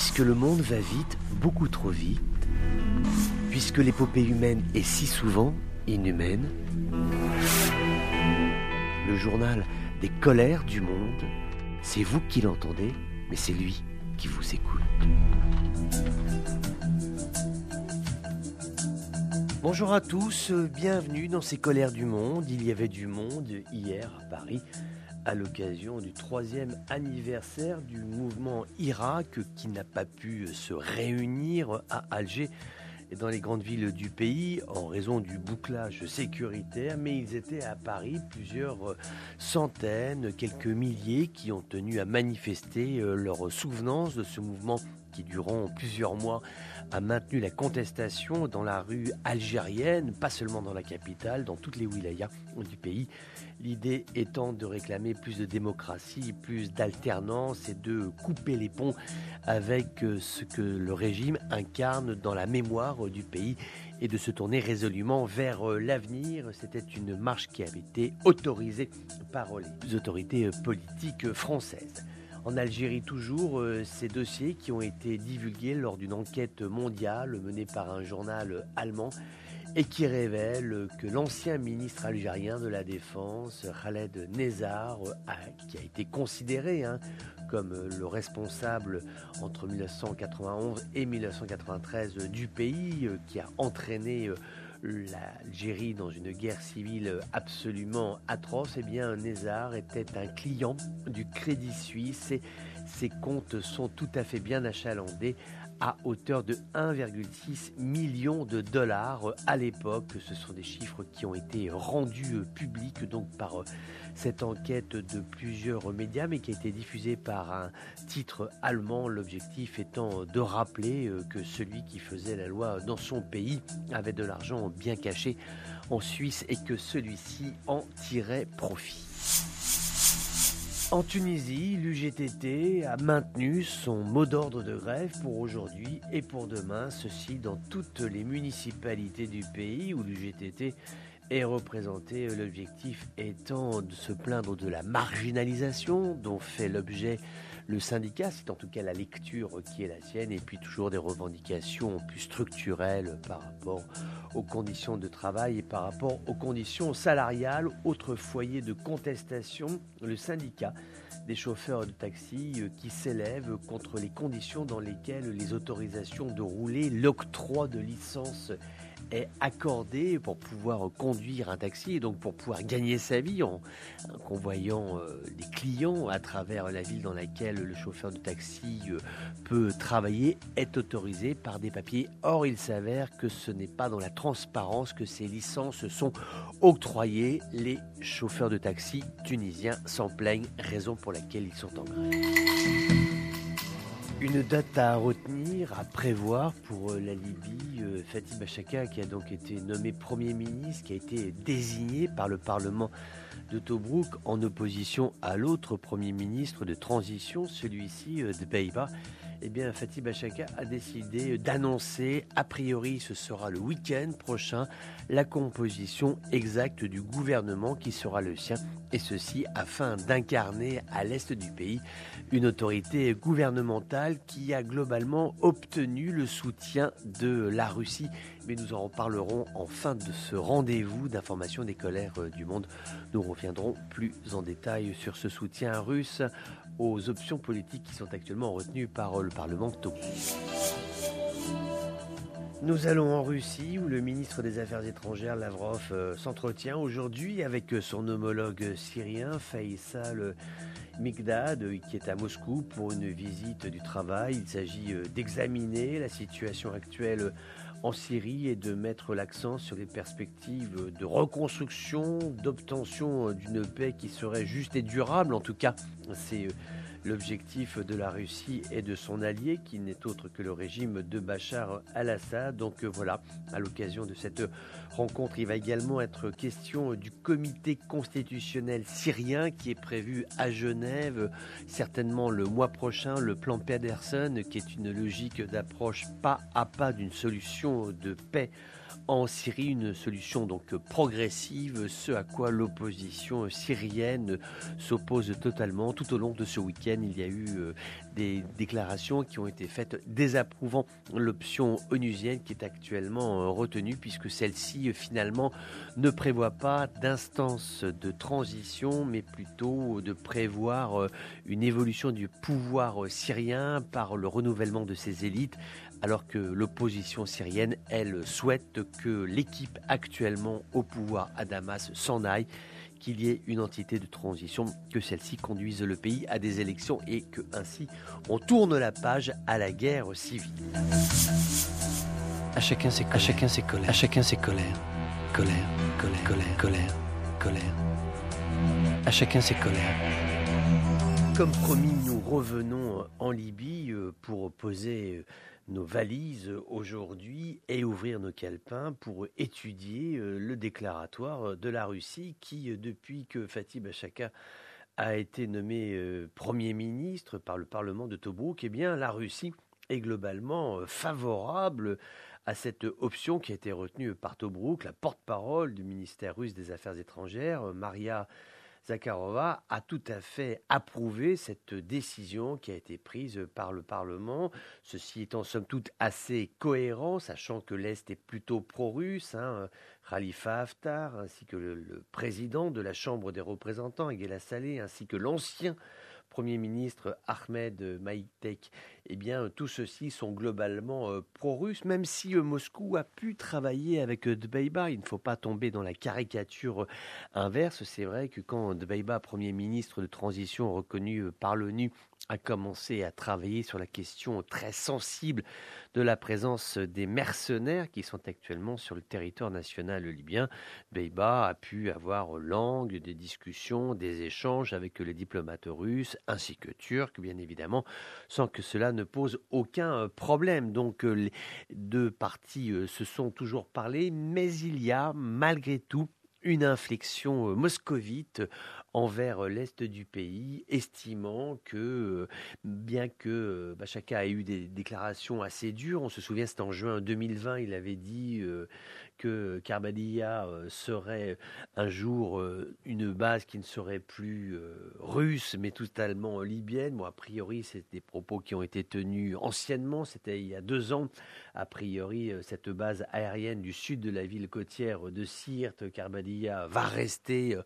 Puisque le monde va vite, beaucoup trop vite, puisque l'épopée humaine est si souvent inhumaine, le journal des colères du monde, c'est vous qui l'entendez, mais c'est lui qui vous écoute. Bonjour à tous, bienvenue dans ces colères du monde. Il y avait du monde hier à Paris à l'occasion du troisième anniversaire du mouvement Irak qui n'a pas pu se réunir à Alger et dans les grandes villes du pays en raison du bouclage sécuritaire, mais ils étaient à Paris plusieurs centaines, quelques milliers qui ont tenu à manifester euh, leur souvenance de ce mouvement qui, durant plusieurs mois, a maintenu la contestation dans la rue algérienne, pas seulement dans la capitale, dans toutes les wilayas du pays. L'idée étant de réclamer plus de démocratie, plus d'alternance et de couper les ponts avec euh, ce que le régime incarne dans la mémoire du pays et de se tourner résolument vers euh, l'avenir. C'était une marche qui avait été autorisée par les autorités euh, politiques françaises. En Algérie toujours, ces dossiers qui ont été divulgués lors d'une enquête mondiale menée par un journal allemand et qui révèle que l'ancien ministre algérien de la Défense, Khaled Nezar, qui a été considéré hein, comme le responsable entre 1991 et 1993 du pays, qui a entraîné l'Algérie dans une guerre civile absolument atroce, eh bien Nézar était un client du Crédit Suisse et ses comptes sont tout à fait bien achalandés à hauteur de 1,6 million de dollars à l'époque. Ce sont des chiffres qui ont été rendus euh, publics donc par euh, cette enquête de plusieurs médias, mais qui a été diffusée par un titre allemand. L'objectif étant de rappeler euh, que celui qui faisait la loi dans son pays avait de l'argent bien caché en Suisse et que celui-ci en tirait profit. En Tunisie, l'UGTT a maintenu son mot d'ordre de grève pour aujourd'hui et pour demain, ceci dans toutes les municipalités du pays où l'UGTT est représenté, l'objectif étant de se plaindre de la marginalisation dont fait l'objet le syndicat, c'est en tout cas la lecture qui est la sienne, et puis toujours des revendications plus structurelles par rapport aux conditions de travail et par rapport aux conditions salariales. Autre foyer de contestation, le syndicat des chauffeurs de taxi euh, qui s'élève contre les conditions dans lesquelles les autorisations de rouler, l'octroi de licences est accordé pour pouvoir conduire un taxi et donc pour pouvoir gagner sa vie en, convoyant euh, les clients à travers la ville dans laquelle le chauffeur de taxi euh, peut travailler est autorisé par des papiers. Or, il s'avère que ce n'est pas dans la transparence que ces licences sont octroyées. Les chauffeurs de taxi tunisiens s'en plaignent, raison pour laquelle ils sont grève. Une date à retenir, à prévoir pour euh, la Libye. Euh, Fatih Bachaka, qui a donc été nommé Premier ministre, qui a été désigné par le Parlement de Tobruk en opposition à l'autre Premier ministre de transition, celui-ci euh, de Beïba eh bien, Fatih Bachaka a décidé d'annoncer, a priori ce sera le week-end prochain, la composition exacte du gouvernement qui sera le sien, et ceci afin d'incarner à l'est du pays une autorité gouvernementale qui a globalement obtenu le soutien de la Russie. Mais nous en reparlerons en fin de ce rendez-vous d'information des colères du monde. Nous reviendrons plus en détail sur ce soutien russe aux options politiques qui sont actuellement retenues par le Parlement Nous allons en Russie où le ministre des Affaires étrangères Lavrov euh, s'entretient aujourd'hui avec son homologue syrien Faisal Migdad qui est à Moscou pour une visite du travail. Il s'agit euh, d'examiner la situation actuelle en Syrie et de mettre l'accent sur les perspectives de reconstruction, d'obtention d'une paix qui serait juste et durable. En tout cas, c'est euh, l'objectif de la Russie et de son allié, qui n'est autre que le régime de Bachar al-Assad. Donc euh, voilà, à l'occasion de cette rencontre, il va également être question du comité constitutionnel syrien qui est prévu à Genève, certainement le mois prochain, le plan Pedersen, qui est une logique d'approche pas à pas d'une solution de paix en Syrie, une solution donc progressive, ce à quoi l'opposition syrienne s'oppose totalement. Tout au long de ce week-end, il y a eu euh, des déclarations qui ont été faites désapprouvant l'option onusienne qui est actuellement euh, retenue puisque celle-ci finalement ne prévoit pas d'instance de transition mais plutôt de prévoir euh, une évolution du pouvoir syrien par le renouvellement de ses élites alors que l'opposition syrienne, elle, souhaite que l'équipe actuellement au pouvoir à Damas s'en aille, qu'il y ait une entité de transition, que celle-ci conduise le pays à des élections et que ainsi on tourne la page à la guerre civile. À chacun ses colères, à chacun ses colères, à chacun ses colères. Colère, colère, colère, colère, colère. À chacun ses colères. Comme promis, nous revenons en Libye euh, pour poser nos valises aujourd'hui et ouvrir nos calepins pour étudier euh, le déclaratoire de la Russie qui, euh, depuis que Fatih Bachaka a été nommé euh, Premier ministre par le Parlement de Tobruk, eh bien, la Russie est globalement favorable à cette option qui a été retenue par Tobruk, la porte-parole du ministère russe des Affaires étrangères, Maria Zakharova a tout à fait approuvé cette décision qui a été prise par le Parlement. Ceci étant somme toute assez cohérent, sachant que l'Est est plutôt pro-russe. Hein, Khalifa Haftar, ainsi que le, président de la Chambre des représentants, Egela Saleh, ainsi que l'ancien Premier ministre Ahmed Maïtek, eh bien, tous ceux-ci sont globalement euh, pro-russes, même si euh, Moscou a pu travailler avec euh, Dbeiba. Il ne faut pas tomber dans la caricature inverse. C'est vrai que quand Dbeiba, Premier ministre de transition reconnu par l'ONU, a commencé à travailler sur la question très sensible de la présence des mercenaires qui sont actuellement sur le territoire national libyen. Beiba a pu avoir langue des discussions, des échanges avec les diplomates russes ainsi que turcs, bien évidemment, sans que cela ne pose aucun problème. Donc les deux parties euh, se sont toujours parlé, mais il y a malgré tout une inflexion euh, moscovite envers euh, l'Est du pays, estimant que, euh, bien que Bachaka ait eu des déclarations assez dures, on se souvient, c'était en juin 2020, il avait dit que Karbadia serait un jour une base qui ne serait plus russe, mais totalement libyenne. Bon, a priori, c'est des propos qui ont été tenus anciennement, c'était il y a deux ans. A priori, cette base aérienne du sud de la ville côtière de Sirte, Karbadia, va rester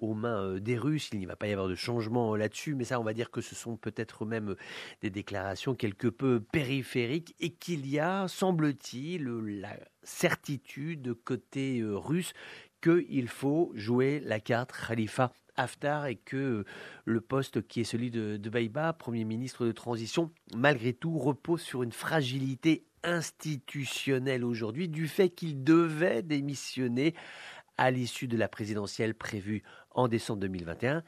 aux mains euh, des Russes. Il n'y va pas y avoir de changement euh, là-dessus, mais ça, on va dire que ce sont peut-être même euh, des déclarations quelque peu périphériques et qu'il y a, semble-t-il, la certitude côté russe qu'il faut jouer la carte Khalifa Haftar et que le poste qui est celui de, de Baïba, Premier ministre de transition, malgré tout repose sur une fragilité institutionnelle aujourd'hui du fait qu'il devait démissionner à l'issue de la présidentielle prévue en décembre 2021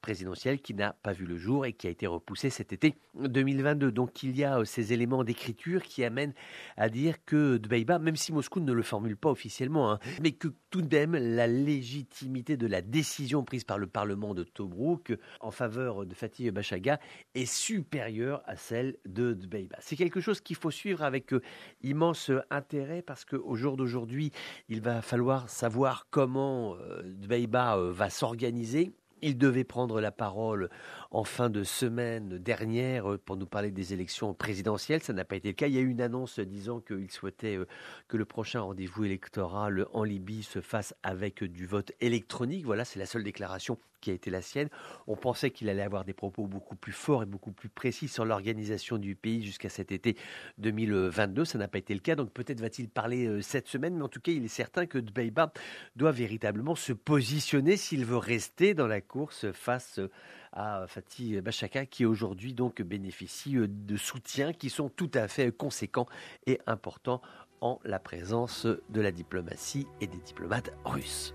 présidentielle qui n'a pas vu le jour et qui a été repoussée cet été 2022. Donc il y a euh, ces éléments d'écriture qui amènent à dire que Dbeiba, même si Moscou ne le formule pas officiellement, hein, mais que tout de même la légitimité de la décision prise par le Parlement de Tobruk en faveur de Fatih Bachaga est supérieure à celle de Dbeiba. C'est quelque chose qu'il faut suivre avec euh, immense intérêt parce qu'au jour d'aujourd'hui, il va falloir savoir comment euh, Dbeiba va s'organiser il devait prendre la parole en fin de semaine dernière euh, pour nous parler des élections présidentielles. Ça n'a pas été le cas. Il y a eu une annonce disant qu'il souhaitait euh, que le prochain rendez-vous électoral en Libye se fasse avec du vote électronique. Voilà, c'est la seule déclaration qui a été la sienne. On pensait qu'il allait avoir des propos beaucoup plus forts et beaucoup plus précis sur l'organisation du pays jusqu'à cet été 2022. Ça n'a pas été le cas. Donc peut-être va-t-il parler euh, cette semaine, mais en tout cas, il est certain que Dbeiba doit véritablement se positionner s'il veut rester dans la course face à Fatih Bachaka qui aujourd'hui donc bénéficie euh, de soutiens qui sont tout à fait conséquents et importants en la présence de la diplomatie et des diplomates russes.